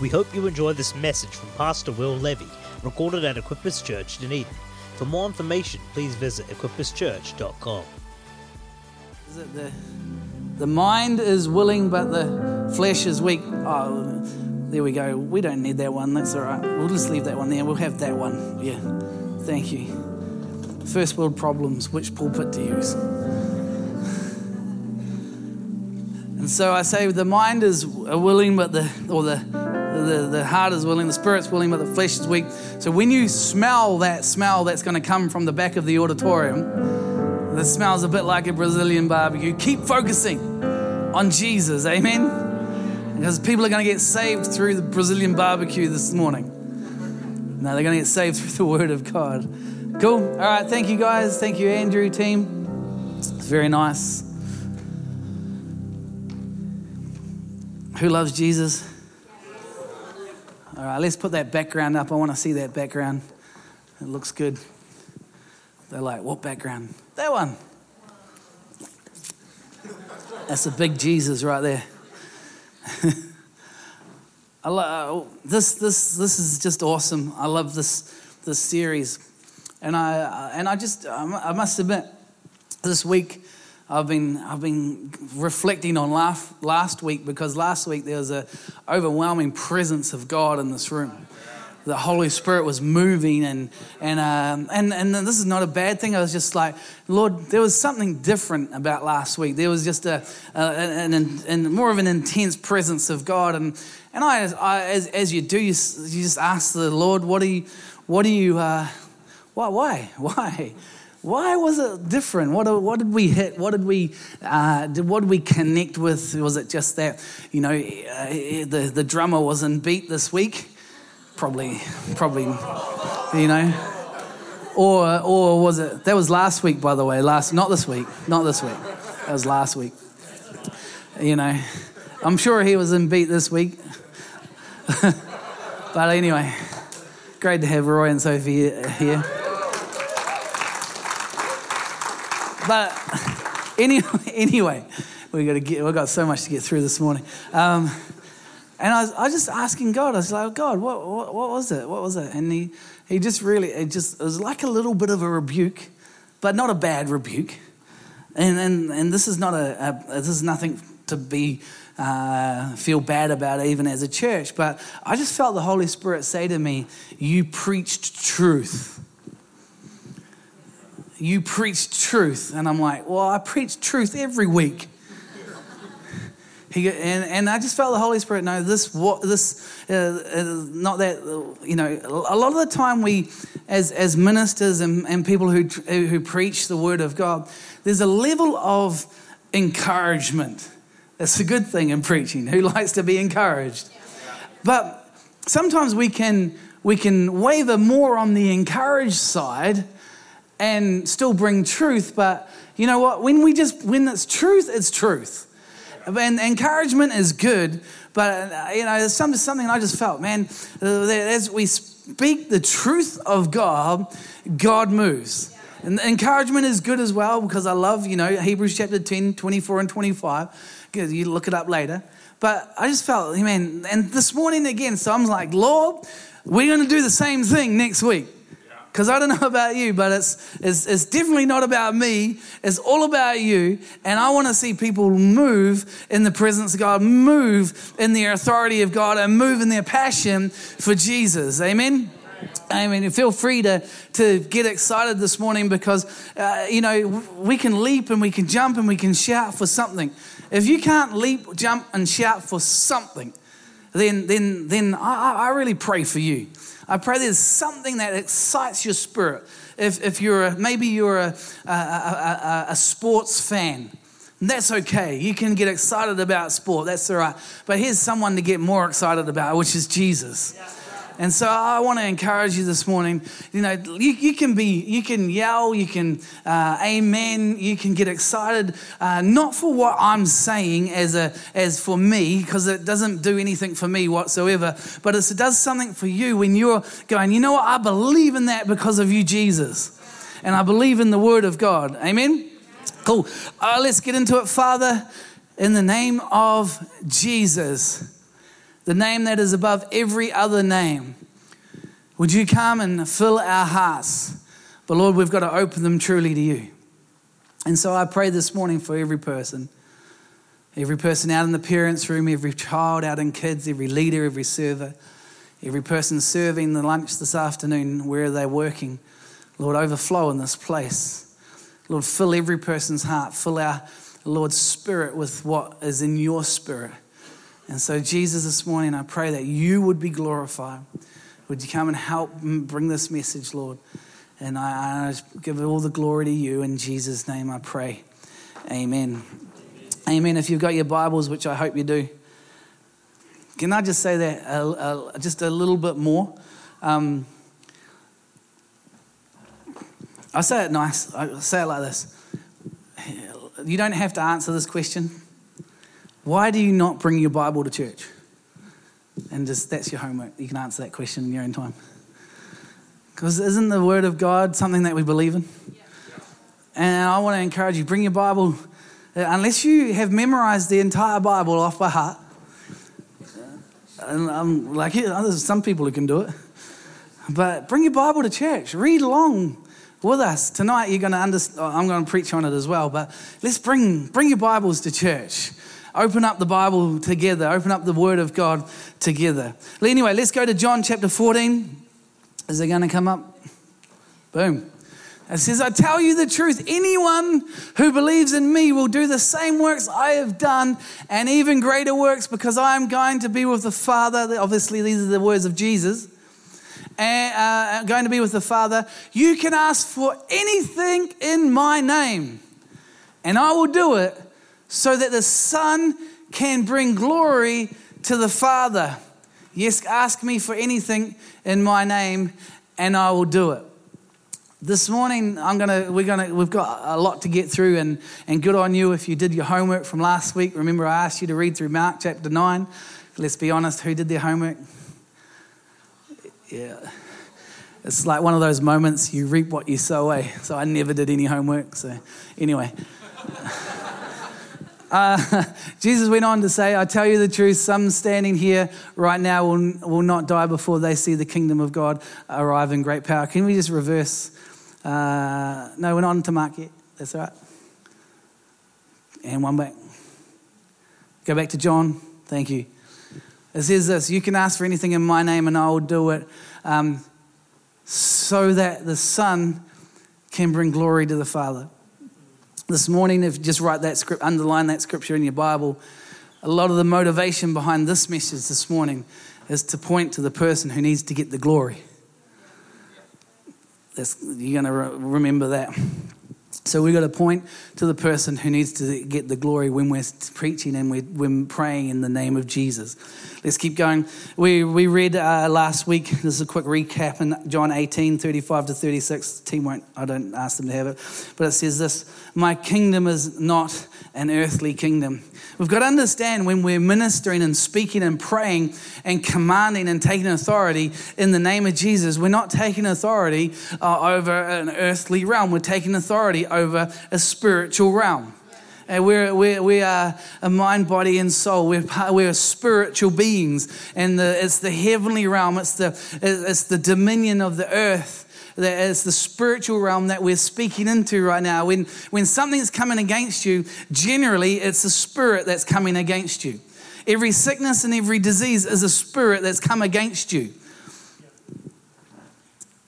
We hope you enjoy this message from Pastor Will Levy, recorded at Equippers Church, Dunedin. For more information, please visit equipperschurch.com. Is it the, the mind is willing, but the flesh is weak? Oh, there we go. We don't need that one. That's all right. We'll just leave that one there. We'll have that one. Yeah. Thank you. First world problems. Which pulpit to use? And so I say the mind is willing, but the or the the, the heart is willing, the spirit's willing, but the flesh is weak. So when you smell that smell that's going to come from the back of the auditorium, the smells a bit like a Brazilian barbecue. Keep focusing on Jesus, amen? Because people are going to get saved through the Brazilian barbecue this morning. No, they're going to get saved through the Word of God. Cool. All right. Thank you, guys. Thank you, Andrew, team. It's very nice. Who loves Jesus? All right, let's put that background up. I want to see that background. It looks good. They're like, what background? That one. That's a big Jesus right there. I love, uh, this, this, this is just awesome. I love this, this series. And I, uh, and I just, I must admit, this week, I've been, I've been reflecting on last, last week because last week there was an overwhelming presence of God in this room. The Holy Spirit was moving, and, and, um, and, and this is not a bad thing. I was just like, Lord, there was something different about last week. There was just a, a an, an, an, more of an intense presence of God. And, and I, I as, as you do, you, you just ask the Lord, what do you, what do you, uh, why, why, why? Why was it different? What, what did we hit? What did we, uh, did, what did we connect with? Was it just that, you know, uh, the, the drummer was in beat this week? Probably, probably, you know. Or, or was it, that was last week, by the way, last, not this week, not this week. That was last week. You know, I'm sure he was in beat this week. but anyway, great to have Roy and Sophie here. But anyway, anyway, we got to get. We got so much to get through this morning. Um, and I was, I was just asking God. I was like, God, what, what, what was it? What was it? And he, he just really, it just it was like a little bit of a rebuke, but not a bad rebuke. And and, and this is not a, a this is nothing to be uh, feel bad about, even as a church. But I just felt the Holy Spirit say to me, "You preached truth." You preach truth. And I'm like, well, I preach truth every week. He, and, and I just felt the Holy Spirit know this, what, this, uh, uh, not that, you know, a lot of the time we, as, as ministers and, and people who, who preach the word of God, there's a level of encouragement. That's a good thing in preaching. Who likes to be encouraged? But sometimes we can, we can waver more on the encouraged side and still bring truth. But you know what? When we just, when it's truth, it's truth. And encouragement is good, but uh, you know, there's some, something I just felt, man, as we speak the truth of God, God moves. And encouragement is good as well because I love, you know, Hebrews chapter 10, 24 and 25. You look it up later. But I just felt, man, and this morning again, so I'm like, Lord, we're going to do the same thing next week. Because I don't know about you, but it's, it's, it's definitely not about me. It's all about you. And I want to see people move in the presence of God, move in the authority of God, and move in their passion for Jesus. Amen? Amen. Feel free to, to get excited this morning because, uh, you know, we can leap and we can jump and we can shout for something. If you can't leap, jump, and shout for something, then, then, then I, I really pray for you. I pray there's something that excites your spirit. If, if you're a, maybe you're a, a, a, a sports fan, that's okay. You can get excited about sport. That's all right. But here's someone to get more excited about, which is Jesus. And so I want to encourage you this morning. You know, you, you can be, you can yell, you can uh, amen, you can get excited, uh, not for what I'm saying as a as for me, because it doesn't do anything for me whatsoever. But it does something for you when you're going. You know what? I believe in that because of you, Jesus, and I believe in the Word of God. Amen. Cool. Uh, let's get into it, Father. In the name of Jesus. The name that is above every other name. Would you come and fill our hearts? But Lord, we've got to open them truly to you. And so I pray this morning for every person, every person out in the parents' room, every child out in kids, every leader, every server, every person serving the lunch this afternoon, where they're working. Lord, overflow in this place. Lord, fill every person's heart, fill our Lord's spirit with what is in your spirit. And so, Jesus, this morning, I pray that you would be glorified. Would you come and help bring this message, Lord? And I, I give all the glory to you. In Jesus' name I pray. Amen. Amen. Amen. If you've got your Bibles, which I hope you do, can I just say that just a little bit more? Um, I say it nice. I say it like this. You don't have to answer this question. Why do you not bring your Bible to church? And just that's your homework. You can answer that question in your own time. Because isn't the Word of God something that we believe in? And I want to encourage you bring your Bible, uh, unless you have memorized the entire Bible off by heart. And I'm like, there's some people who can do it. But bring your Bible to church. Read along with us tonight. You're going to understand. I'm going to preach on it as well. But let's bring bring your Bibles to church open up the Bible together, open up the Word of God together. Anyway, let's go to John chapter 14. Is it going to come up? Boom. It says, I tell you the truth, anyone who believes in me will do the same works I have done and even greater works because I am going to be with the Father. Obviously, these are the words of Jesus. And uh, going to be with the Father. You can ask for anything in my name, and I will do it so that the Son can bring glory to the Father. Yes, ask me for anything in my name, and I will do it. This morning, I'm gonna, we're gonna, we've got a lot to get through, and, and good on you if you did your homework from last week. Remember, I asked you to read through Mark chapter 9. Let's be honest, who did their homework? Yeah. It's like one of those moments you reap what you sow, eh? So I never did any homework. So, anyway. Uh, Jesus went on to say, I tell you the truth, some standing here right now will, will not die before they see the kingdom of God arrive in great power. Can we just reverse? Uh, no, we're not on to Mark yet. That's all right. And one back. Go back to John. Thank you. It says this You can ask for anything in my name, and I will do it, um, so that the Son can bring glory to the Father this morning, if you just write that script, underline that scripture in your Bible, a lot of the motivation behind this message this morning is to point to the person who needs to get the glory. That's, you're going to re- remember that. So we've got to point to the person who needs to get the glory when we're preaching and we're, we're praying in the name of Jesus. Let's keep going. We, we read uh, last week, this is a quick recap in John 18, 35 to 36. The team won't, I don't ask them to have it, but it says this My kingdom is not an earthly kingdom. We've got to understand when we're ministering and speaking and praying and commanding and taking authority in the name of Jesus, we're not taking authority uh, over an earthly realm, we're taking authority over a spiritual realm. And we're, we're, we are a mind, body, and soul. We're, we're spiritual beings. And the, it's the heavenly realm, it's the, it's the dominion of the earth that is the spiritual realm that we're speaking into right now. When, when something's coming against you, generally it's a spirit that's coming against you. Every sickness and every disease is a spirit that's come against you.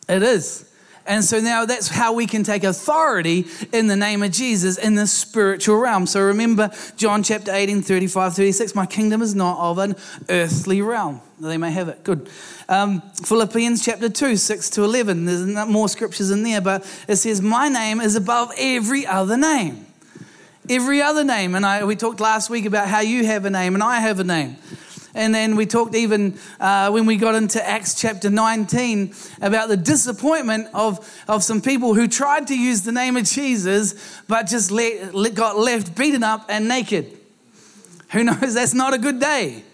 It is. And so now that's how we can take authority in the name of Jesus in the spiritual realm. So remember John chapter 18, 35, 36. My kingdom is not of an earthly realm. They may have it. Good. Um, Philippians chapter 2, 6 to 11. There's more scriptures in there, but it says, My name is above every other name. Every other name. And I, we talked last week about how you have a name and I have a name. And then we talked even uh, when we got into Acts chapter 19 about the disappointment of, of some people who tried to use the name of Jesus but just let, let, got left beaten up and naked. Who knows? That's not a good day.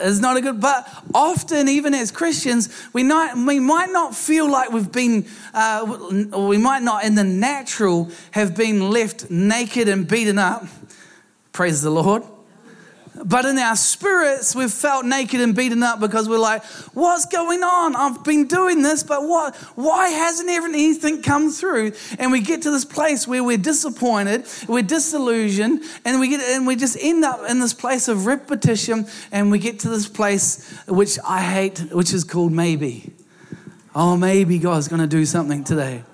It's not a good, but often, even as Christians, we, we might not feel like we've been, uh, we might not in the natural have been left naked and beaten up. Praise the Lord But in our spirits, we've felt naked and beaten up because we're like, what's going on? I've been doing this, but what? Why hasn't anything come through? And we get to this place where we're disappointed, we're disillusioned, and we get and we just end up in this place of repetition, and we get to this place which I hate, which is called maybe. Oh, maybe God's going to do something today.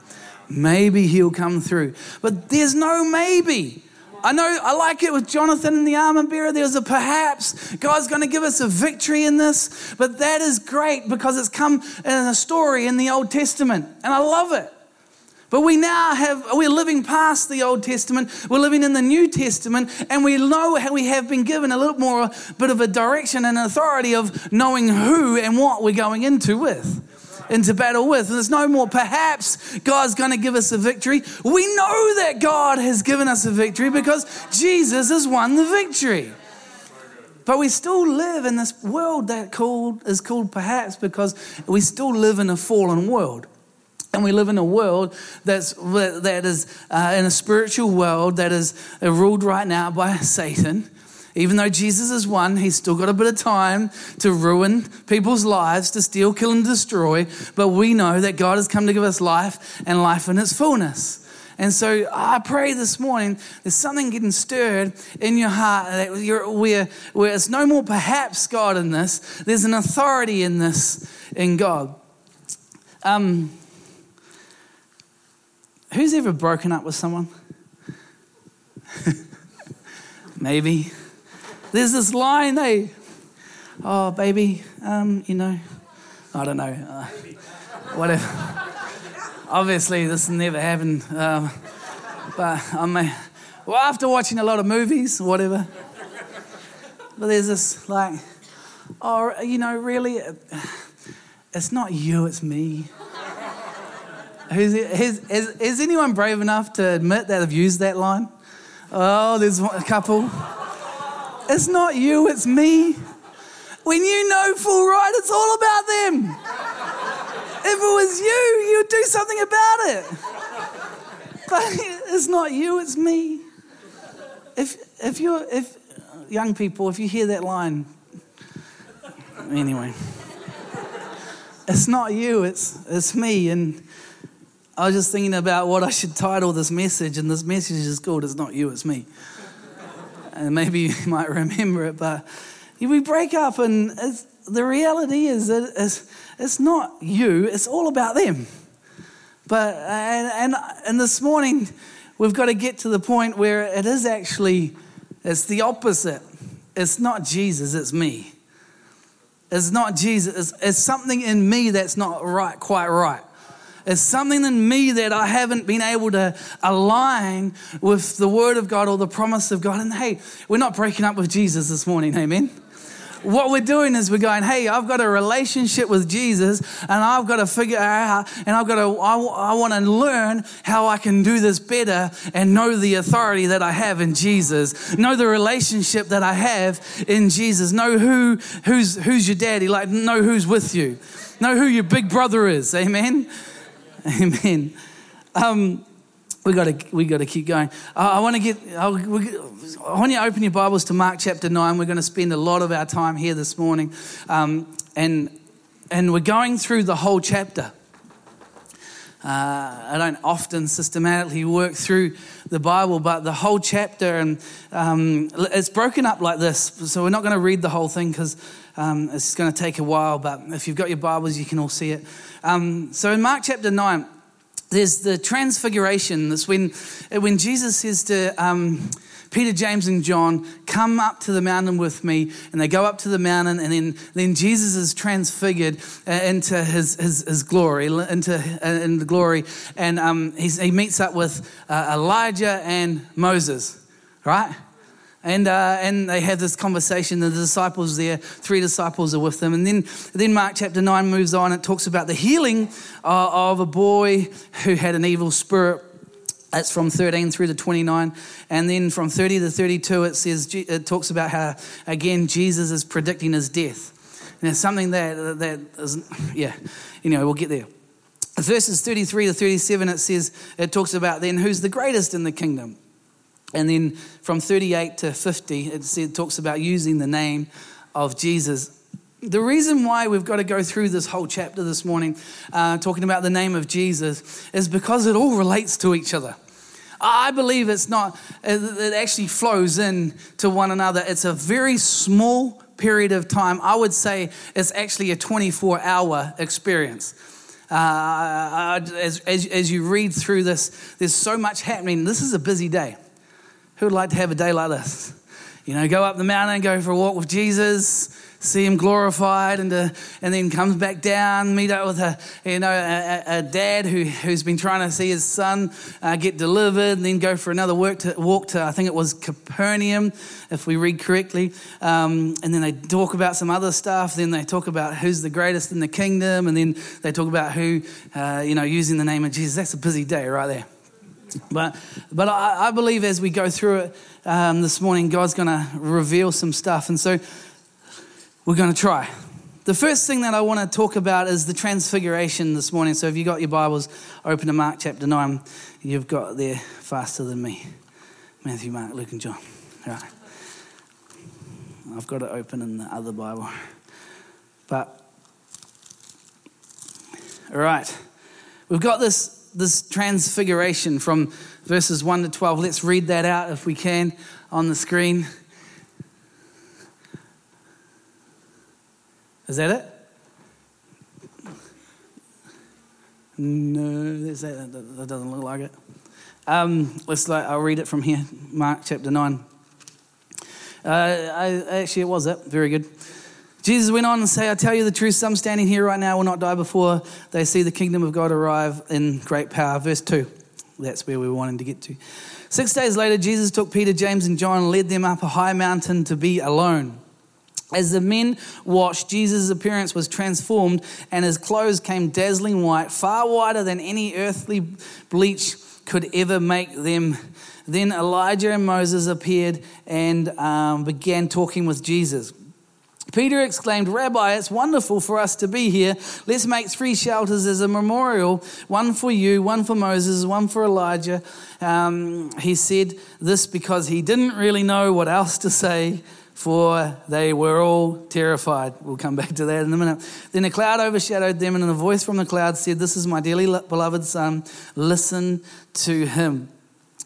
Maybe He'll come through. But there's no maybe. I know I like it with Jonathan and the armor bearer. There's a perhaps God's going to give us a victory in this, but that is great because it's come in a story in the Old Testament, and I love it. But we now have, we're living past the Old Testament, we're living in the New Testament, and we know how we have been given a little more bit of a direction and authority of knowing who and what we're going into with into battle with. And there's no more, perhaps God's going to give us a victory. We know that God has given us a victory because Jesus has won the victory. But we still live in this world that called, is called perhaps because we still live in a fallen world. And we live in a world that's, that is uh, in a spiritual world that is ruled right now by Satan. Even though Jesus is one, he's still got a bit of time to ruin people's lives, to steal, kill, and destroy. But we know that God has come to give us life and life in its fullness. And so I pray this morning there's something getting stirred in your heart that you're, where, where it's no more perhaps God in this, there's an authority in this in God. Um, who's ever broken up with someone? Maybe. There's this line, they, oh, baby, um, you know, I don't know, uh, whatever. Obviously, this never happened, um, but I mean, well, after watching a lot of movies, whatever. But there's this like, oh, you know, really, it's not you, it's me. Who's, is, is, is anyone brave enough to admit that they've used that line? Oh, there's a couple. It's not you, it's me. When you know full right, it's all about them. If it was you, you'd do something about it. But it's not you, it's me. If, if you're, if, young people, if you hear that line, anyway, it's not you, it's, it's me. And I was just thinking about what I should title this message, and this message is called It's Not You, It's Me and maybe you might remember it, but we break up, and the reality is that it's, it's not you, it's all about them. But, and, and, and this morning, we've got to get to the point where it is actually, it's the opposite. It's not Jesus, it's me. It's not Jesus, it's, it's something in me that's not right, quite right. It's something in me that I haven't been able to align with the word of God or the promise of God. And hey, we're not breaking up with Jesus this morning, amen? what we're doing is we're going, hey, I've got a relationship with Jesus and I've got to figure out and I've got to, I, I want to learn how I can do this better and know the authority that I have in Jesus, know the relationship that I have in Jesus, know who, who's, who's your daddy, like know who's with you, know who your big brother is, amen? Amen. Um, we got to we got to keep going. Uh, I want to get. I want you to open your Bibles to Mark chapter nine. We're going to spend a lot of our time here this morning, um, and and we're going through the whole chapter. Uh, I don't often systematically work through the Bible, but the whole chapter, and um, it's broken up like this. So we're not going to read the whole thing because um, it's going to take a while. But if you've got your Bibles, you can all see it. Um, so in Mark chapter 9, there's the transfiguration. That's when, when Jesus says to um, Peter, James, and John, come up to the mountain with me. And they go up to the mountain, and then, then Jesus is transfigured uh, into his, his, his glory, into uh, in the glory. And um, he meets up with uh, Elijah and Moses, right? And, uh, and they have this conversation. The disciples there, three disciples are with them. And then, then Mark chapter 9 moves on. It talks about the healing uh, of a boy who had an evil spirit. That's from 13 through to 29. And then from 30 to 32, it says, it talks about how, again, Jesus is predicting his death. And it's something that, that is, yeah, anyway, we'll get there. Verses 33 to 37, it says, it talks about then who's the greatest in the kingdom. And then from 38 to 50, it, it talks about using the name of Jesus. The reason why we've got to go through this whole chapter this morning, uh, talking about the name of Jesus, is because it all relates to each other. I believe it's not, it actually flows in to one another. It's a very small period of time. I would say it's actually a 24 hour experience. Uh, as, as, as you read through this, there's so much happening. This is a busy day. Who would like to have a day like this? You know, go up the mountain, go for a walk with Jesus, see him glorified, and, uh, and then comes back down, meet up with a, you know, a, a dad who, who's been trying to see his son uh, get delivered, and then go for another work to, walk to, I think it was Capernaum, if we read correctly. Um, and then they talk about some other stuff. Then they talk about who's the greatest in the kingdom, and then they talk about who, uh, you know, using the name of Jesus. That's a busy day right there. But, but I, I believe as we go through it um, this morning, God's going to reveal some stuff. And so we're going to try. The first thing that I want to talk about is the transfiguration this morning. So if you got your Bibles open to Mark chapter 9, you've got there faster than me. Matthew, Mark, Luke, and John. All right. I've got it open in the other Bible. But, all right. We've got this this transfiguration from verses 1 to 12. Let's read that out if we can on the screen. Is that it? No, that, that, doesn't look like it. Um, let's. I'll read it from here, Mark chapter nine. Uh, I, actually, it was it. Very good. Jesus went on and say, I tell you the truth, some standing here right now will not die before they see the kingdom of God arrive in great power. Verse 2. That's where we were wanting to get to. Six days later, Jesus took Peter, James, and John and led them up a high mountain to be alone. As the men watched, Jesus' appearance was transformed and his clothes came dazzling white, far whiter than any earthly bleach could ever make them. Then Elijah and Moses appeared and um, began talking with Jesus. Peter exclaimed, Rabbi, it's wonderful for us to be here. Let's make three shelters as a memorial one for you, one for Moses, one for Elijah. Um, he said this because he didn't really know what else to say, for they were all terrified. We'll come back to that in a minute. Then a cloud overshadowed them, and a voice from the cloud said, This is my dearly beloved Son. Listen to him.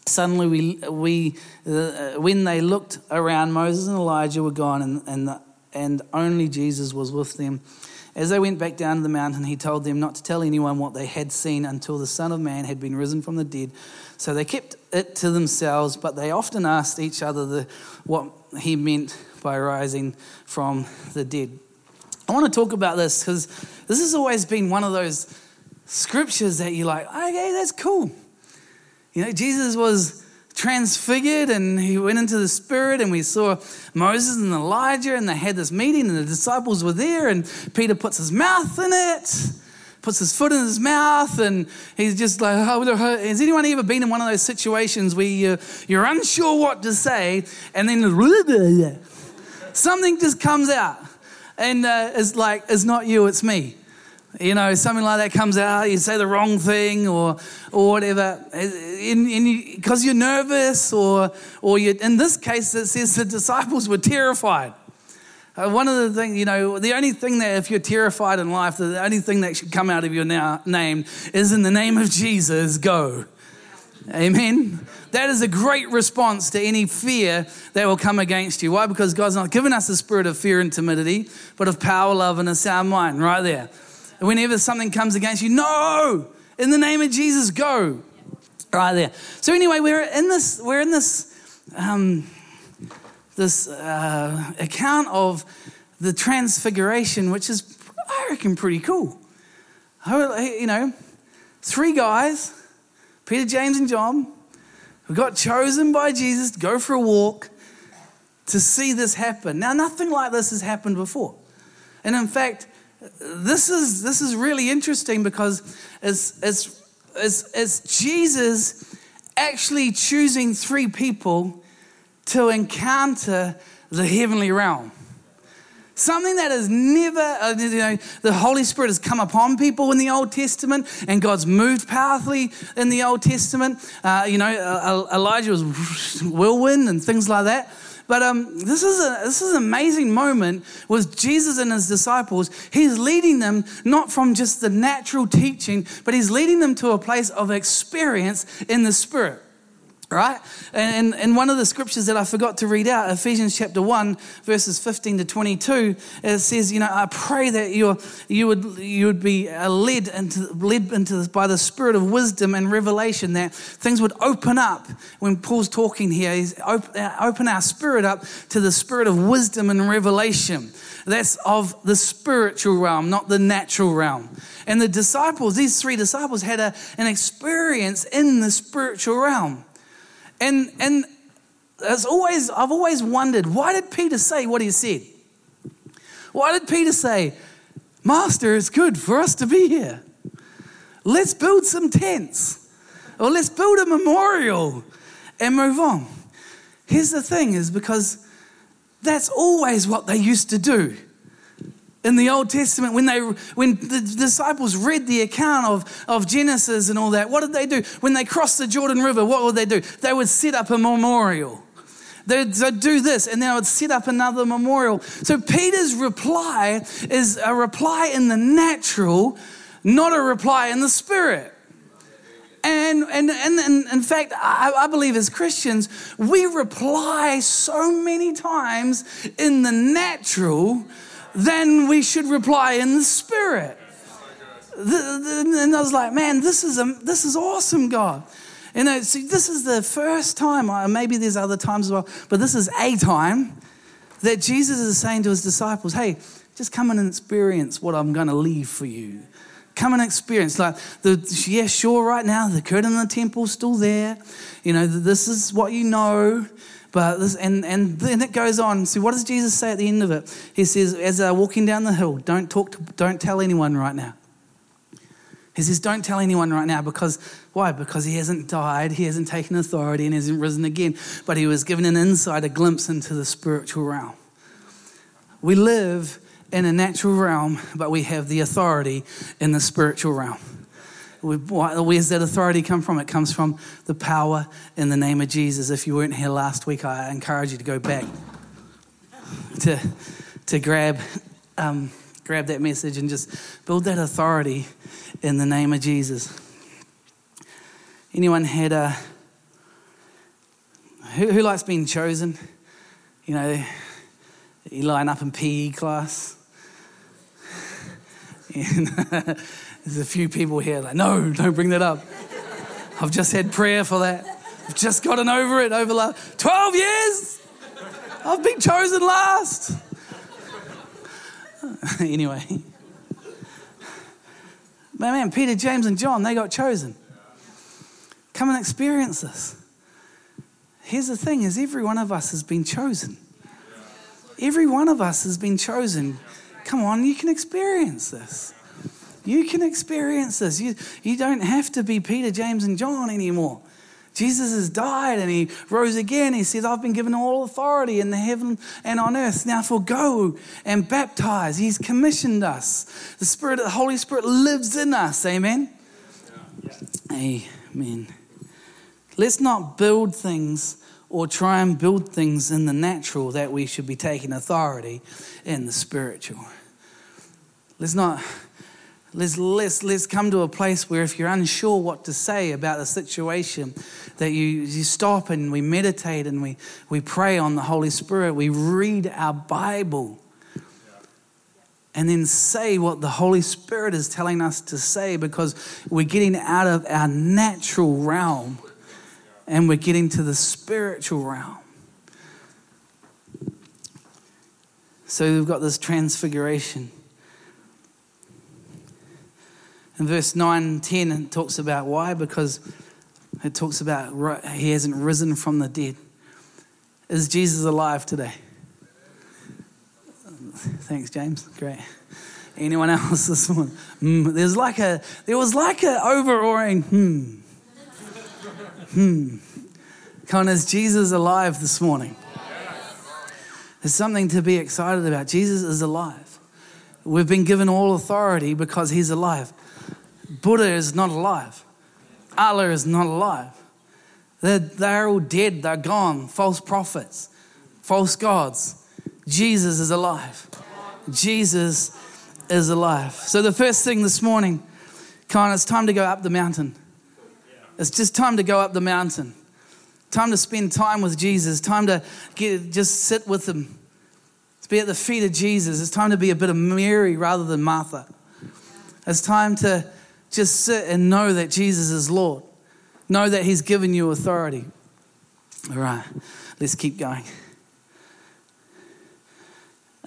Suddenly, we, we, uh, when they looked around, Moses and Elijah were gone, and, and the and only Jesus was with them. As they went back down to the mountain, he told them not to tell anyone what they had seen until the Son of Man had been risen from the dead. So they kept it to themselves, but they often asked each other the, what he meant by rising from the dead. I want to talk about this because this has always been one of those scriptures that you're like, okay, that's cool. You know, Jesus was transfigured and he went into the spirit and we saw Moses and Elijah and they had this meeting and the disciples were there and Peter puts his mouth in it puts his foot in his mouth and he's just like oh, uh, has anyone ever been in one of those situations where you're, you're unsure what to say and then something just comes out and uh, it's like it's not you it's me you know, something like that comes out, you say the wrong thing or, or whatever, because you, are nervous, or, or you, in this case, it says the disciples were terrified. Uh, one of the things, you know, the only thing that if you're terrified in life, the only thing that should come out of your now, name is in the name of Jesus, go. Amen. That is a great response to any fear that will come against you. Why? Because God's not given us a spirit of fear and timidity, but of power, love, and a sound mind, right there whenever something comes against you, no, in the name of Jesus, go. Right there. So anyway, we're in this, we're in this, um, this uh, account of the transfiguration, which is, I reckon, pretty cool. You know, three guys, Peter, James, and John, who got chosen by Jesus to go for a walk to see this happen. Now, nothing like this has happened before. And in fact, this is, this is really interesting because it's, it's, it's, it's Jesus actually choosing three people to encounter the heavenly realm. Something that has never, uh, you know, the Holy Spirit has come upon people in the Old Testament and God's moved powerfully in the Old Testament. Uh, you know, uh, Elijah was whirlwind and things like that. But um, this, is a, this is an amazing moment with Jesus and his disciples. He's leading them not from just the natural teaching, but he's leading them to a place of experience in the Spirit right? And, and one of the scriptures that I forgot to read out, Ephesians chapter 1, verses 15 to 22, it says, you know, I pray that you you would, you would be uh, led, into, led into this by the spirit of wisdom and revelation, that things would open up. When Paul's talking here, he's uh, open our spirit up to the spirit of wisdom and revelation. That's of the spiritual realm, not the natural realm. And the disciples, these three disciples, had a, an experience in the spiritual realm. And, and as always, I've always wondered why did Peter say what he said? Why did Peter say, Master, it's good for us to be here? Let's build some tents or let's build a memorial and move on. Here's the thing is because that's always what they used to do in the Old Testament, when, they, when the disciples read the account of, of Genesis and all that, what did they do? When they crossed the Jordan River, what would they do? They would set up a memorial. They'd, do this and then I would set up another memorial. So Peter's reply is a reply in the natural, not a reply in the spirit. And, and, and, and, in fact, I, I, believe as Christians, we reply so many times in the natural then we should reply in the spirit. And I was like, man, this is, a, this is awesome, God. You know, see, this is the first time, uh, maybe there's other times as well, but this is a time that Jesus is saying to his disciples, hey, just come and experience what I'm going to leave for you. Come and experience. Like, the, yeah, sure, right now, the curtain in the temple's still there. You know, this is what you know. But this, and, and then it goes on. See, what does Jesus say at the end of it? He says, as they're walking down the hill, don't talk to, don't tell anyone right now. He says, don't tell anyone right now because, why? Because he hasn't died, he hasn't taken authority, and hasn't risen again. But he was given an insight, a glimpse into the spiritual realm. We live in a natural realm, but we have the authority in the spiritual realm. Where's that authority come from? It comes from the power in the name of Jesus. If you weren't here last week, I encourage you to go back to, to grab, um, grab that message and just build that authority in the name of Jesus. Anyone had a. Who, who likes being chosen? You know, you line up in PE class. There's a few people here like, no, don't bring that up. I've just had prayer for that. I've just gotten over it over last 12 years. I've been chosen last. anyway. Man, man, Peter, James, and John, they got chosen. Come and experience this. Here's the thing is every one of us has been chosen. Every one of us has been chosen. Come on, you can experience this. You can experience this. You, you don't have to be Peter, James, and John anymore. Jesus has died and he rose again. He says, I've been given all authority in the heaven and on earth. Now for go and baptize. He's commissioned us. The Spirit, the Holy Spirit lives in us. Amen. Yeah. Amen. Let's not build things or try and build things in the natural that we should be taking authority in the spiritual. Let's not Let's, let's, let's come to a place where if you're unsure what to say about a situation, that you, you stop and we meditate and we, we pray on the Holy Spirit. We read our Bible and then say what the Holy Spirit is telling us to say because we're getting out of our natural realm and we're getting to the spiritual realm. So we've got this transfiguration. In verse 9 and 10, it talks about why, because it talks about he hasn't risen from the dead. Is Jesus alive today? Thanks, James. Great. Anyone else this one? Mm, there's like a there was like a overawing hmm. Hmm. Come on, is Jesus alive this morning? There's something to be excited about. Jesus is alive. We've been given all authority because he's alive. Buddha is not alive. Allah is not alive. They're, they're all dead, they're gone. False prophets, false gods. Jesus is alive. Jesus is alive. So, the first thing this morning, Con, it's time to go up the mountain. It's just time to go up the mountain. Time to spend time with Jesus. Time to get, just sit with Him. To be at the feet of Jesus. It's time to be a bit of Mary rather than Martha. It's time to just sit and know that Jesus is Lord. Know that He's given you authority. All right, let's keep going.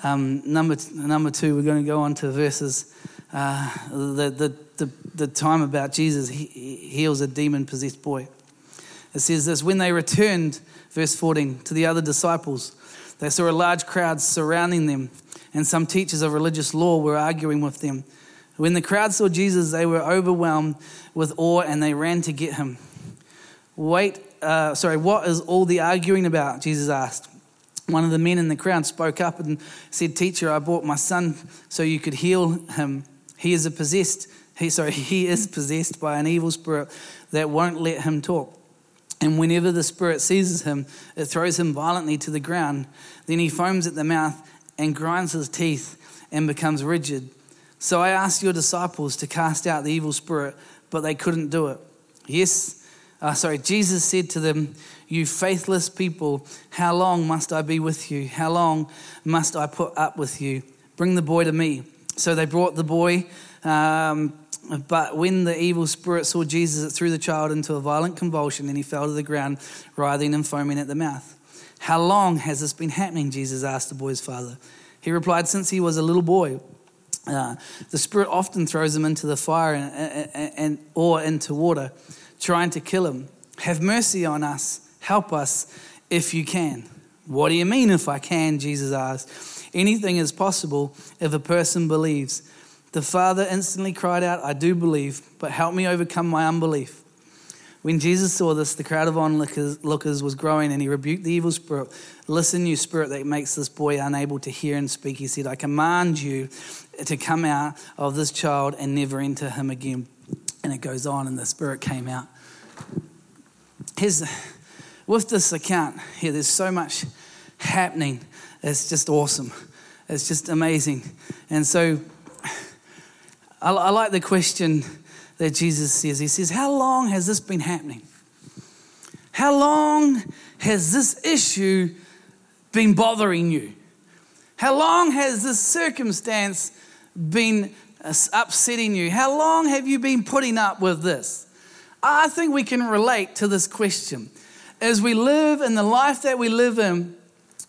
Um, number, number two, we're going to go on to verses, uh, the, the, the, the time about Jesus he, he heals a demon possessed boy. It says this When they returned, verse 14, to the other disciples, they saw a large crowd surrounding them, and some teachers of religious law were arguing with them. When the crowd saw Jesus, they were overwhelmed with awe and they ran to get him. Wait, uh, sorry, what is all the arguing about? Jesus asked. One of the men in the crowd spoke up and said, Teacher, I brought my son so you could heal him. He is possessed, he, sorry, he is possessed by an evil spirit that won't let him talk. And whenever the spirit seizes him, it throws him violently to the ground. Then he foams at the mouth and grinds his teeth and becomes rigid. So I asked your disciples to cast out the evil spirit, but they couldn't do it. Yes, uh, sorry, Jesus said to them, You faithless people, how long must I be with you? How long must I put up with you? Bring the boy to me. So they brought the boy. Um, but when the evil spirit saw Jesus, it threw the child into a violent convulsion and he fell to the ground, writhing and foaming at the mouth. How long has this been happening? Jesus asked the boy's father. He replied, Since he was a little boy. Uh, the spirit often throws them into the fire and, and, and, or into water, trying to kill them. Have mercy on us. Help us if you can. What do you mean, if I can? Jesus asked. Anything is possible if a person believes. The father instantly cried out, I do believe, but help me overcome my unbelief. When Jesus saw this, the crowd of onlookers was growing, and he rebuked the evil spirit. Listen, you spirit that makes this boy unable to hear and speak. He said, I command you to come out of this child and never enter him again. And it goes on, and the spirit came out. Here's, with this account here, there's so much happening. It's just awesome. It's just amazing. And so I, I like the question that Jesus says. He says, How long has this been happening? How long has this issue been bothering you? How long has this circumstance been uh, upsetting you? How long have you been putting up with this? I think we can relate to this question. As we live in the life that we live in,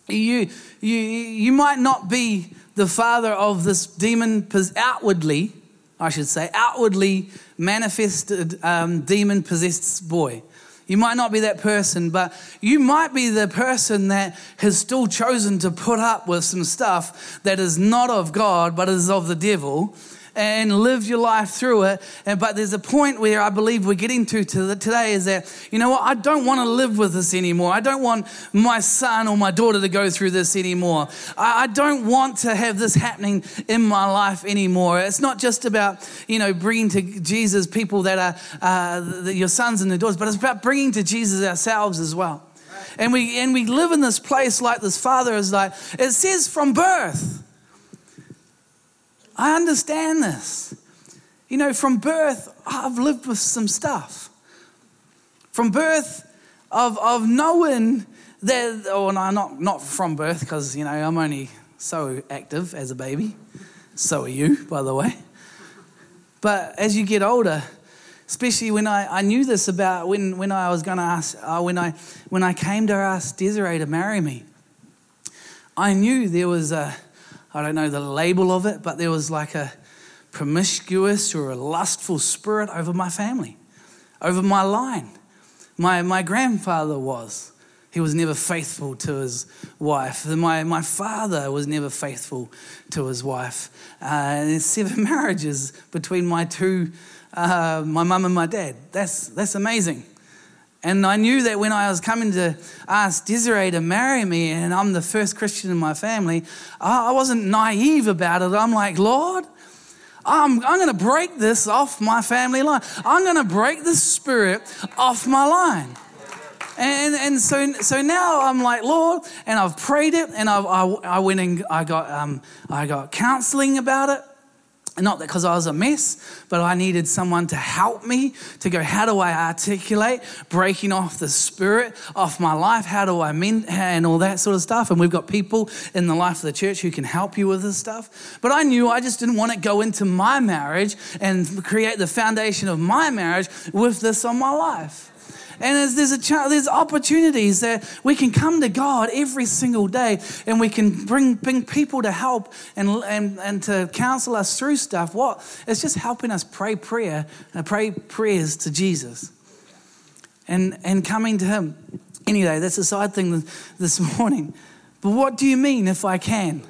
you, you, you might not be the father of this demon outwardly, I should say, outwardly manifested um, demon possessed boy. You might not be that person, but you might be the person that has still chosen to put up with some stuff that is not of God, but is of the devil and live your life through it. But there's a point where I believe we're getting to, today is that, you know what, I don't want to live with this anymore. I don't want my son or my daughter to go through this anymore. I, don't want to have this happening in my life anymore. It's not just about, you know, bringing to Jesus people that are uh, your sons and your daughters, but it's about bringing to Jesus ourselves as well. And we, and we live in this place like this father is like, it says from birth. I understand this. You know, from birth, I've lived with some stuff. From birth, of, of knowing that, oh, no, not, not from birth, because, you know, I'm only so active as a baby. So are you, by the way. But as you get older, especially when I, I knew this about when, when I was going to ask, uh, when, I, when I came to ask Desiree to marry me, I knew there was a, I don't know the label of it, but there was like a promiscuous or a lustful spirit over my family, over my line. My, my grandfather was. He was never faithful to his wife. My, my father was never faithful to his wife. Uh, there's seven marriages between my two, uh, my mum and my dad. That's, that's amazing. And I knew that when I was coming to ask Desiree to marry me, and I'm the first Christian in my family, I wasn't naive about it. I'm like, Lord, I'm, I'm going to break this off my family line. I'm going to break the spirit off my line. And, and so, so now I'm like, Lord, and I've prayed it, and I've, I, I went and I got, um, I got counseling about it. Not because I was a mess, but I needed someone to help me to go, how do I articulate breaking off the spirit off my life? How do I mend and all that sort of stuff? And we've got people in the life of the church who can help you with this stuff. But I knew I just didn't want to go into my marriage and create the foundation of my marriage with this on my life. And there's, there's, a ch- there's opportunities that we can come to God every single day and we can bring, bring people to help and, and, and to counsel us through stuff. What? It's just helping us pray prayer and uh, pray prayers to Jesus and, and coming to Him. Anyway, that's a side thing this morning. But what do you mean if I can?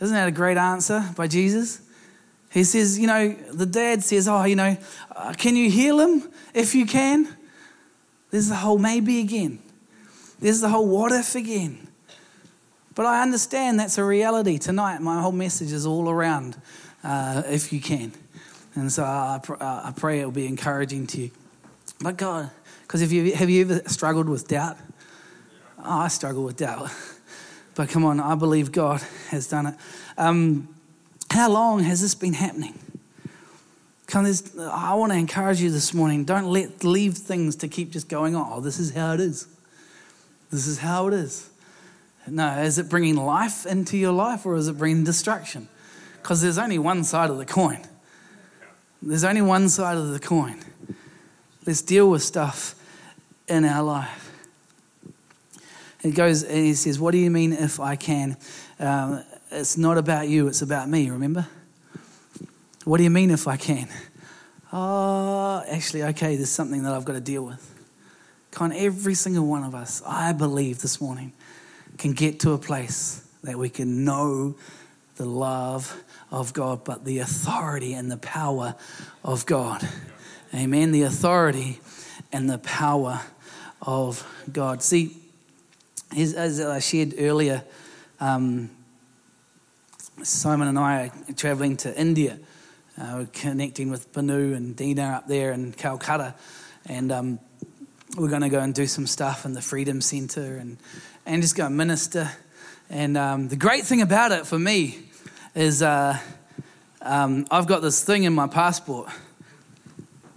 Isn't that a great answer by Jesus? He says, you know, the dad says, oh, you know, uh, can you heal him if you can? There's the whole maybe again. There's the whole what if again. But I understand that's a reality. Tonight, my whole message is all around uh, if you can. And so I, I pray it will be encouraging to you. But God, because have you, have you ever struggled with doubt? Oh, I struggle with doubt. But come on, I believe God has done it. Um, how long has this been happening? Come, I want to encourage you this morning. Don't let leave things to keep just going on. Oh, this is how it is. This is how it is. No, is it bringing life into your life or is it bringing destruction? Because there's only one side of the coin. There's only one side of the coin. Let's deal with stuff in our life. He goes and he says, What do you mean if I can? Um, it's not about you, it's about me, remember? What do you mean if I can? Oh, actually, okay, there's something that I've got to deal with. Can every single one of us, I believe this morning, can get to a place that we can know the love of God, but the authority and the power of God. Amen. The authority and the power of God. See, as I shared earlier, um, Simon and I are traveling to India uh, we're connecting with Banu and Dina up there in Calcutta. And um, we're going to go and do some stuff in the Freedom Centre and, and just go minister. And um, the great thing about it for me is uh, um, I've got this thing in my passport.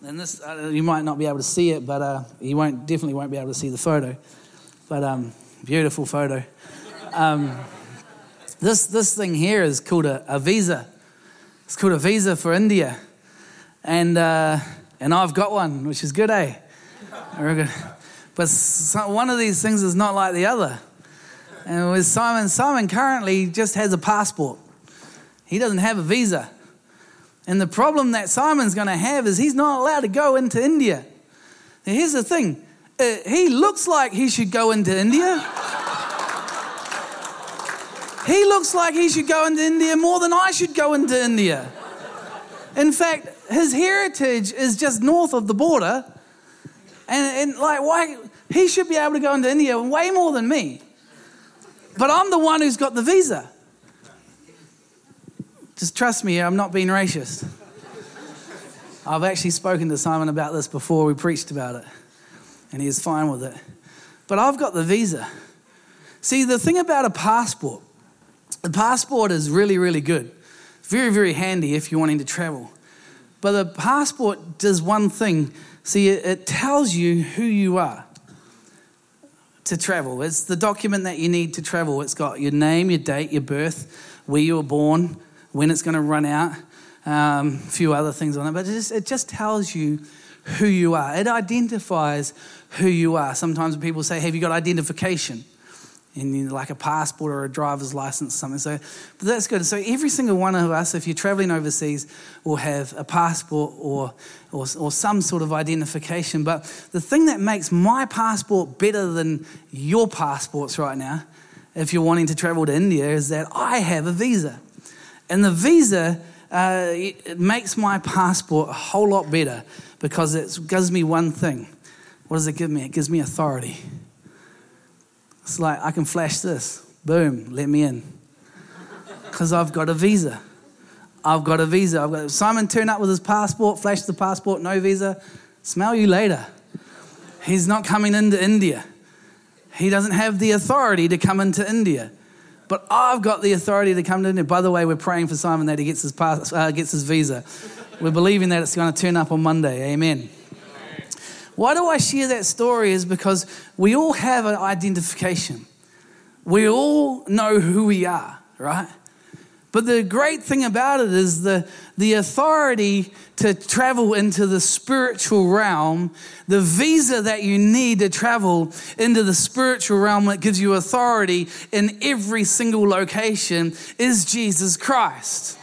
And this, uh, you might not be able to see it, but uh, you won't, definitely won't be able to see the photo. But um, beautiful photo. Um, this, this thing here is called a, a visa. It's called a visa for India. And, uh, and I've got one, which is good, eh? But one of these things is not like the other. And with Simon, Simon currently just has a passport. He doesn't have a visa. And the problem that Simon's going to have is he's not allowed to go into India. Now, here's the thing uh, he looks like he should go into India. He looks like he should go into India more than I should go into India. In fact, his heritage is just north of the border. And, and like, why? He should be able to go into India way more than me. But I'm the one who's got the visa. Just trust me, I'm not being racist. I've actually spoken to Simon about this before we preached about it, and he is fine with it. But I've got the visa. See, the thing about a passport the passport is really, really good. Very, very handy if you're wanting to travel. But the passport does one thing. See, it, tells you who you are to travel. It's the document that you need to travel. It's got your name, your date, your birth, where you were born, when it's going to run out, um, a few other things on it. But it just, it just tells you who you are. It identifies who you are. Sometimes people say, Have you got identification? In like a passport or a driver's license or something. So, but that's good. So every single one of us, if you're traveling overseas, will have a passport or, or, or some sort of identification. But the thing that makes my passport better than your passports right now, if you're wanting to travel to India, is that I have a visa. And the visa uh, it makes my passport a whole lot better because it gives me one thing What does it give me? It gives me authority. It's like I can flash this. Boom, let me in. Because I've got a visa. I've got a visa. I've got Simon turn up with his passport, flash the passport, no visa. Smell you later. He's not coming into India. He doesn't have the authority to come into India. But I've got the authority to come to India. By the way, we're praying for Simon that he gets his, pass, uh, gets his visa. We're believing that it's going to turn up on Monday. Amen. Why do I share that story? Is because we all have an identification. We all know who we are, right? But the great thing about it is the, the authority to travel into the spiritual realm, the visa that you need to travel into the spiritual realm that gives you authority in every single location is Jesus Christ.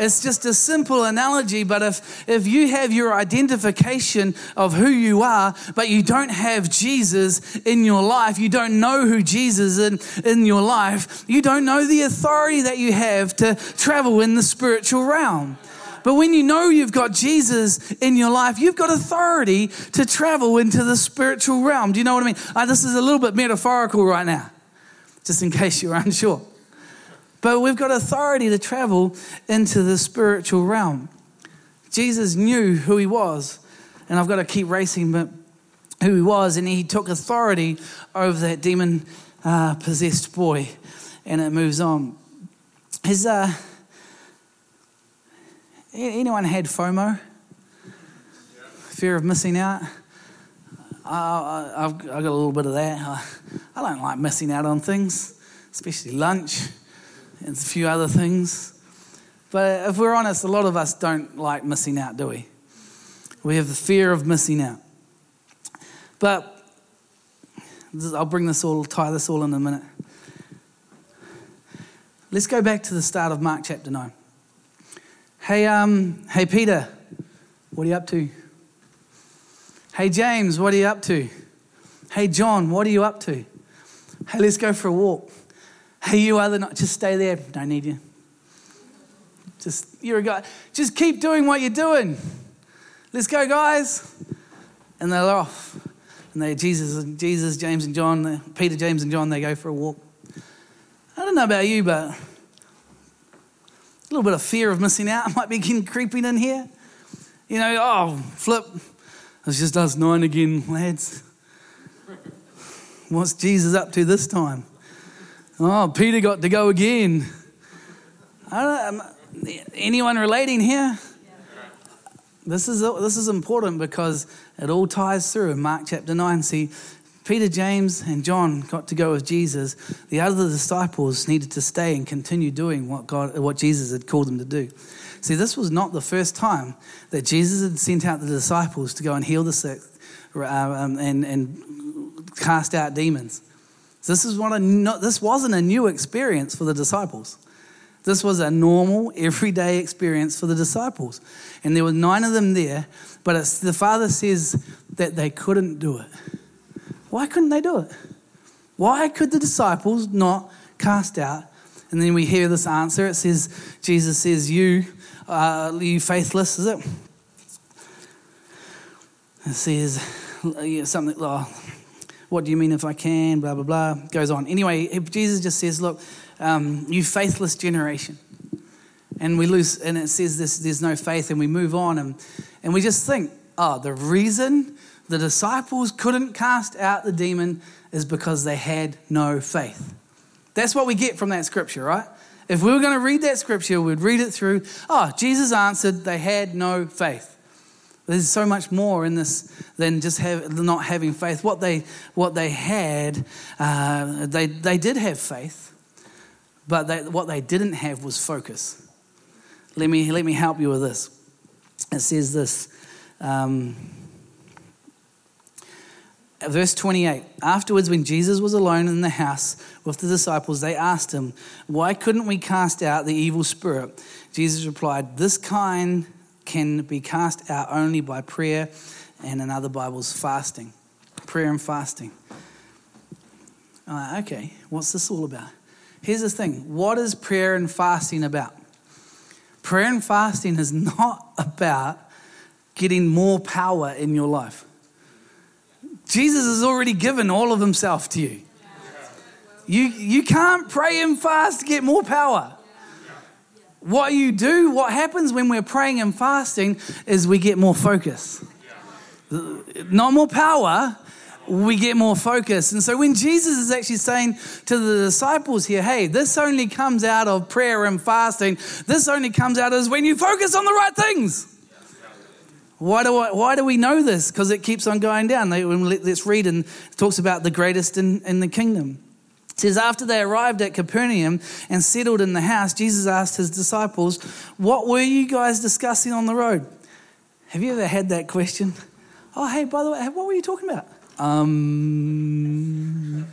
It's just a simple analogy, but if, if you have your identification of who you are, but you don't have Jesus in your life, you don't know who Jesus is in, in your life, you don't know the authority that you have to travel in the spiritual realm. But when you know you've got Jesus in your life, you've got authority to travel into the spiritual realm. Do you know what I mean? Uh, this is a little bit metaphorical right now, just in case you're unsure. But we've got authority to travel into the spiritual realm. Jesus knew who he was, and I've got to keep racing, but who he was, and he took authority over that demon uh, possessed boy, and it moves on. Has uh, anyone had FOMO? Fear of missing out? Uh, I've, I've, got a little bit of that. I don't like missing out on things, especially lunch and a few other things. But if we're honest, a lot of us don't like missing out, do we? We have the fear of missing out. But I'll bring this all, tie this all in a minute. Let's go back to the start of Mark chapter 9. Hey, um, hey, Peter, what are you up to? Hey, James, what are you up to? Hey, John, what are you up to? Hey, let's go for a walk. Hey, you other not, just stay there. Don't need you. Just, you're a guy. Just keep doing what you're doing. Let's go, guys. And they're off. And they, Jesus, and Jesus, James and John, Peter, James and John, they go for a walk. I don't know about you, but a little bit of fear of missing out might be getting creeping in here. You know, oh, flip. It's just us nine again, lads. What's Jesus up to this time? Oh, Peter got to go again. anyone relating here? This is, this is important because it all ties through in Mark chapter 9. See, Peter, James, and John got to go with Jesus. The other disciples needed to stay and continue doing what, God, what Jesus had called them to do. See, this was not the first time that Jesus had sent out the disciples to go and heal the sick uh, um, and, and cast out demons. This, is what a, this wasn't a new experience for the disciples. This was a normal, everyday experience for the disciples. And there were nine of them there, but the Father says that they couldn't do it. Why couldn't they do it? Why could the disciples not cast out? And then we hear this answer. It says, Jesus says, You, uh, you faithless, is it? It says something, oh, what do you mean if I can? Blah, blah, blah. Goes on. Anyway, Jesus just says, Look, um, you faithless generation. And we lose, and it says this, there's no faith, and we move on, and, and we just think, oh, the reason the disciples couldn't cast out the demon is because they had no faith. That's what we get from that scripture, right? If we were going to read that scripture, we'd read it through. Oh, Jesus answered, they had no faith. There's so much more in this than just have, not having faith. What they, what they had, uh, they, they did have faith, but they, what they didn't have was focus. Let me, let me help you with this. It says this. Um, verse 28 Afterwards, when Jesus was alone in the house with the disciples, they asked him, Why couldn't we cast out the evil spirit? Jesus replied, This kind can be cast out only by prayer and in other Bibles, fasting. Prayer and fasting. Like, okay, what's this all about? Here's the thing what is prayer and fasting about? Prayer and fasting is not about getting more power in your life. Jesus has already given all of himself to you. You, you can't pray and fast to get more power. What you do, what happens when we're praying and fasting is we get more focus. Not more power, we get more focus. And so when Jesus is actually saying to the disciples here, hey, this only comes out of prayer and fasting, this only comes out as when you focus on the right things. Why do, I, why do we know this? Because it keeps on going down. Let's read and talks about the greatest in, in the kingdom. It says, after they arrived at Capernaum and settled in the house, Jesus asked his disciples, What were you guys discussing on the road? Have you ever had that question? Oh, hey, by the way, what were you talking about? Um,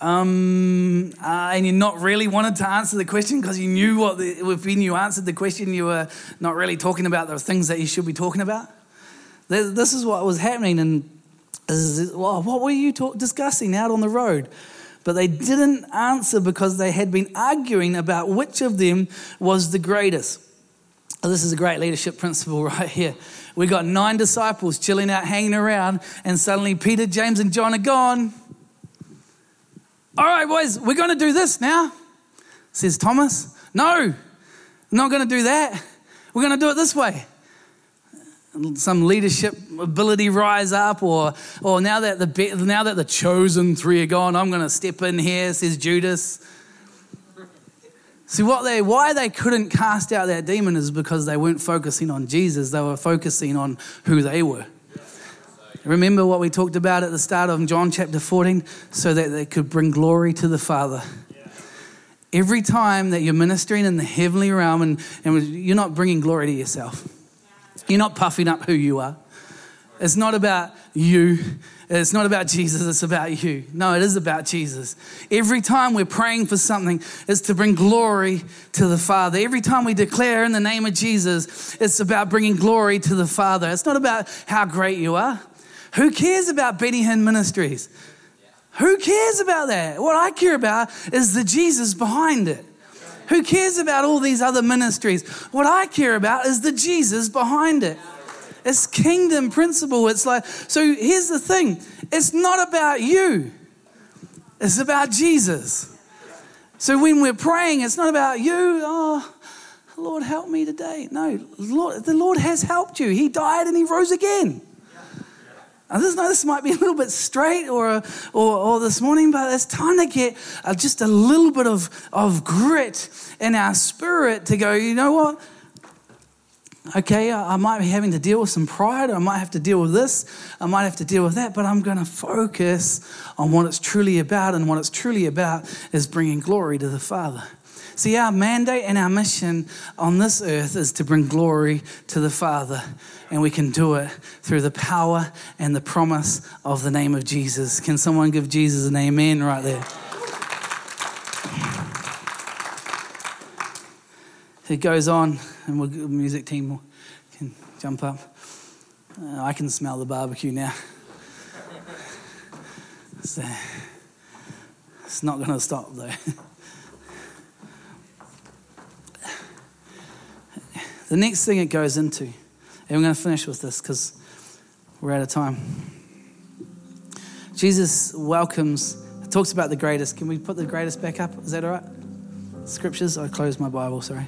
um, uh, and you not really wanted to answer the question because you knew what, the, if you answered the question, you were not really talking about the things that you should be talking about. This is what was happening, and well, what were you talk, discussing out on the road? But they didn't answer because they had been arguing about which of them was the greatest. Oh, this is a great leadership principle right here. We got nine disciples chilling out, hanging around, and suddenly Peter, James, and John are gone. All right, boys, we're going to do this now, says Thomas. No, not going to do that. We're going to do it this way. Some leadership ability rise up, or, or now, that the, now that the chosen three are gone, I'm going to step in here, says Judas. See, what they, why they couldn't cast out that demon is because they weren't focusing on Jesus, they were focusing on who they were. Remember what we talked about at the start of John chapter 14? So that they could bring glory to the Father. Every time that you're ministering in the heavenly realm and, and you're not bringing glory to yourself, you're not puffing up who you are. It's not about you. It's not about Jesus, it's about you. No, it is about Jesus. Every time we're praying for something, it's to bring glory to the Father. Every time we declare in the name of Jesus, it's about bringing glory to the Father. It's not about how great you are. Who cares about Benny Hinn Ministries? Who cares about that? What I care about is the Jesus behind it. Who cares about all these other ministries? What I care about is the Jesus behind it. It's kingdom principle. It's like, so here's the thing it's not about you, it's about Jesus. So when we're praying, it's not about you. Oh, Lord, help me today. No, Lord, the Lord has helped you. He died and He rose again. And this, this might be a little bit straight or, or, or this morning, but it's time to get uh, just a little bit of, of grit in our spirit to go, you know what? Okay, I might be having to deal with some pride, I might have to deal with this, I might have to deal with that, but I'm going to focus on what it's truly about, and what it's truly about is bringing glory to the Father. See, our mandate and our mission on this earth is to bring glory to the Father, and we can do it through the power and the promise of the name of Jesus. Can someone give Jesus an amen right there? It goes on, and the music team can jump up. Uh, I can smell the barbecue now. So, it's not going to stop though. The next thing it goes into, and we're going to finish with this because we're out of time. Jesus welcomes, talks about the greatest. Can we put the greatest back up? Is that all right? Scriptures? I closed my Bible, sorry.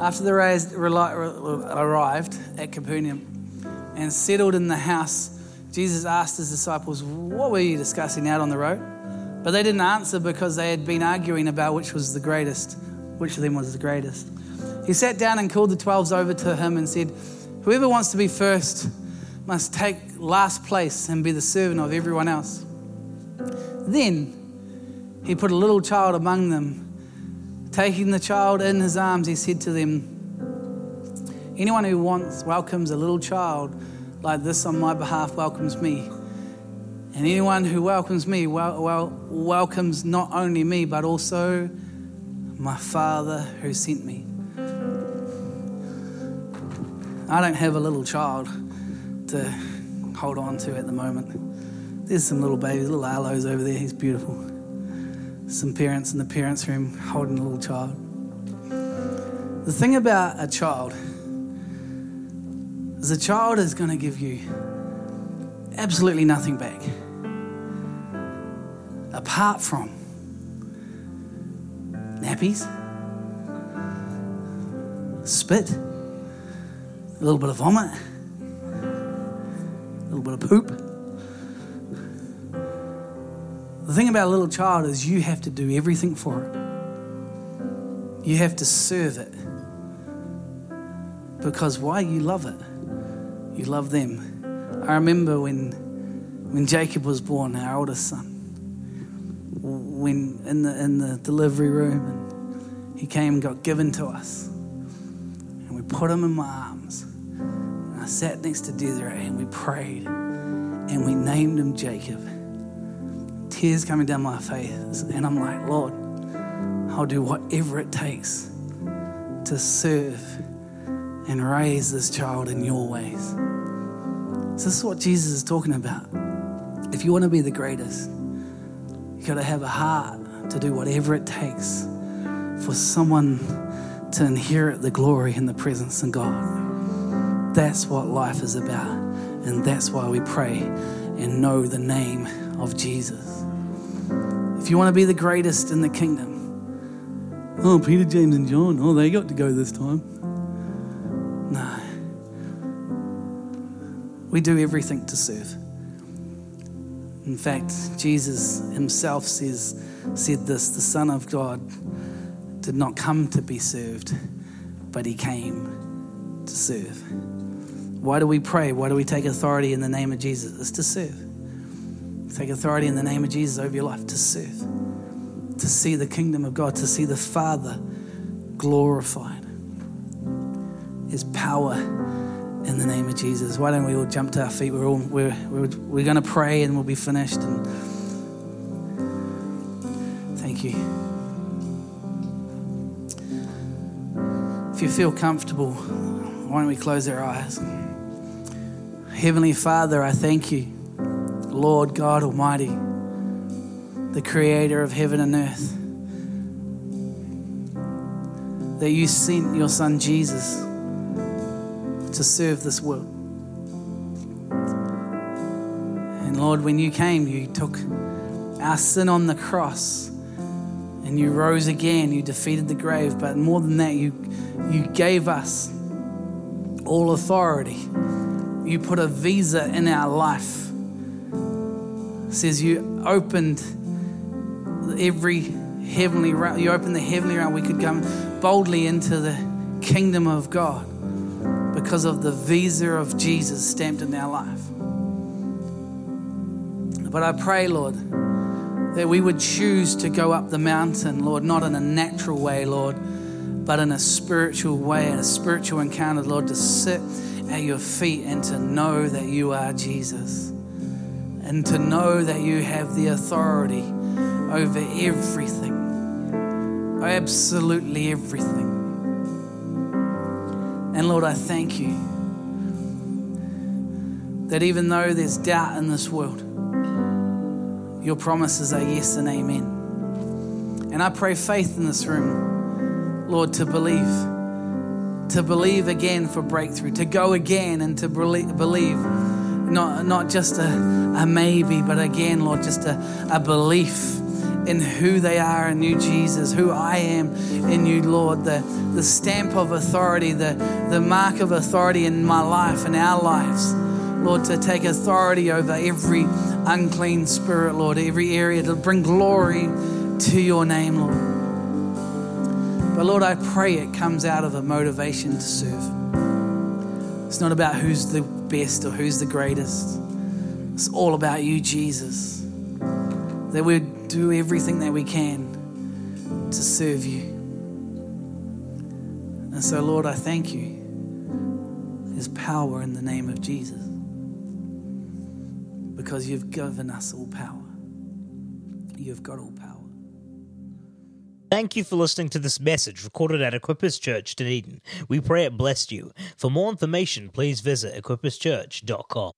After the raised, arrived at Capernaum and settled in the house, Jesus asked his disciples, What were you discussing out on the road? But they didn't answer because they had been arguing about which was the greatest, which of them was the greatest. He sat down and called the twelves over to him and said, Whoever wants to be first must take last place and be the servant of everyone else. Then he put a little child among them. Taking the child in his arms, he said to them, Anyone who wants welcomes a little child like this on my behalf welcomes me. And anyone who welcomes me well, well, welcomes not only me, but also my Father who sent me. I don't have a little child to hold on to at the moment. There's some little babies, little Arlo's over there. He's beautiful. Some parents in the parents' room holding a little child. The thing about a child is a child is going to give you absolutely nothing back. Apart from nappies, spit, a little bit of vomit, a little bit of poop. The thing about a little child is you have to do everything for it. You have to serve it. Because why? You love it. You love them. I remember when, when Jacob was born, our oldest son, when in the, in the delivery room, and he came and got given to us. And we put him in my sat next to Desiree and we prayed. And we named him Jacob. Tears coming down my face. And I'm like, Lord, I'll do whatever it takes to serve and raise this child in your ways. So this is what Jesus is talking about. If you want to be the greatest, you've got to have a heart to do whatever it takes for someone to inherit the glory and the presence of God. That's what life is about. And that's why we pray and know the name of Jesus. If you want to be the greatest in the kingdom, oh, Peter, James, and John, oh, they got to go this time. No. We do everything to serve. In fact, Jesus himself says, said this the Son of God did not come to be served, but he came to serve. Why do we pray? Why do we take authority in the name of Jesus? It's to serve. Take authority in the name of Jesus over your life to serve, to see the kingdom of God, to see the Father glorified. His power in the name of Jesus. Why don't we all jump to our feet? We're all we're we're, we're going to pray and we'll be finished. And thank you. If you feel comfortable, why don't we close our eyes? Heavenly Father, I thank you, Lord God Almighty, the Creator of heaven and earth, that you sent your Son Jesus to serve this world. And Lord, when you came, you took our sin on the cross and you rose again. You defeated the grave. But more than that, you, you gave us all authority. You put a visa in our life. It says you opened every heavenly realm. You opened the heavenly realm. We could come boldly into the kingdom of God because of the visa of Jesus stamped in our life. But I pray, Lord, that we would choose to go up the mountain, Lord, not in a natural way, Lord, but in a spiritual way, in a spiritual encounter, Lord, to sit at your feet and to know that you are Jesus. And to know that you have the authority over everything, absolutely everything. And Lord, I thank you that even though there's doubt in this world, your promises are yes and amen. And I pray faith in this room, Lord, to believe, to believe again for breakthrough, to go again and to believe, not, not just a, a maybe, but again, Lord, just a, a belief in who they are in you, Jesus, who I am in you, Lord, the, the stamp of authority, the, the mark of authority in my life, in our lives. Lord, to take authority over every unclean spirit, Lord, every area to bring glory to your name, Lord. But Lord, I pray it comes out of a motivation to serve. It's not about who's the best or who's the greatest, it's all about you, Jesus. That we do everything that we can to serve you. And so, Lord, I thank you. There's power in the name of Jesus because you've given us all power. You've got all power. Thank you for listening to this message recorded at Equippers Church, Dunedin. We pray it blessed you. For more information, please visit equipperschurch.com.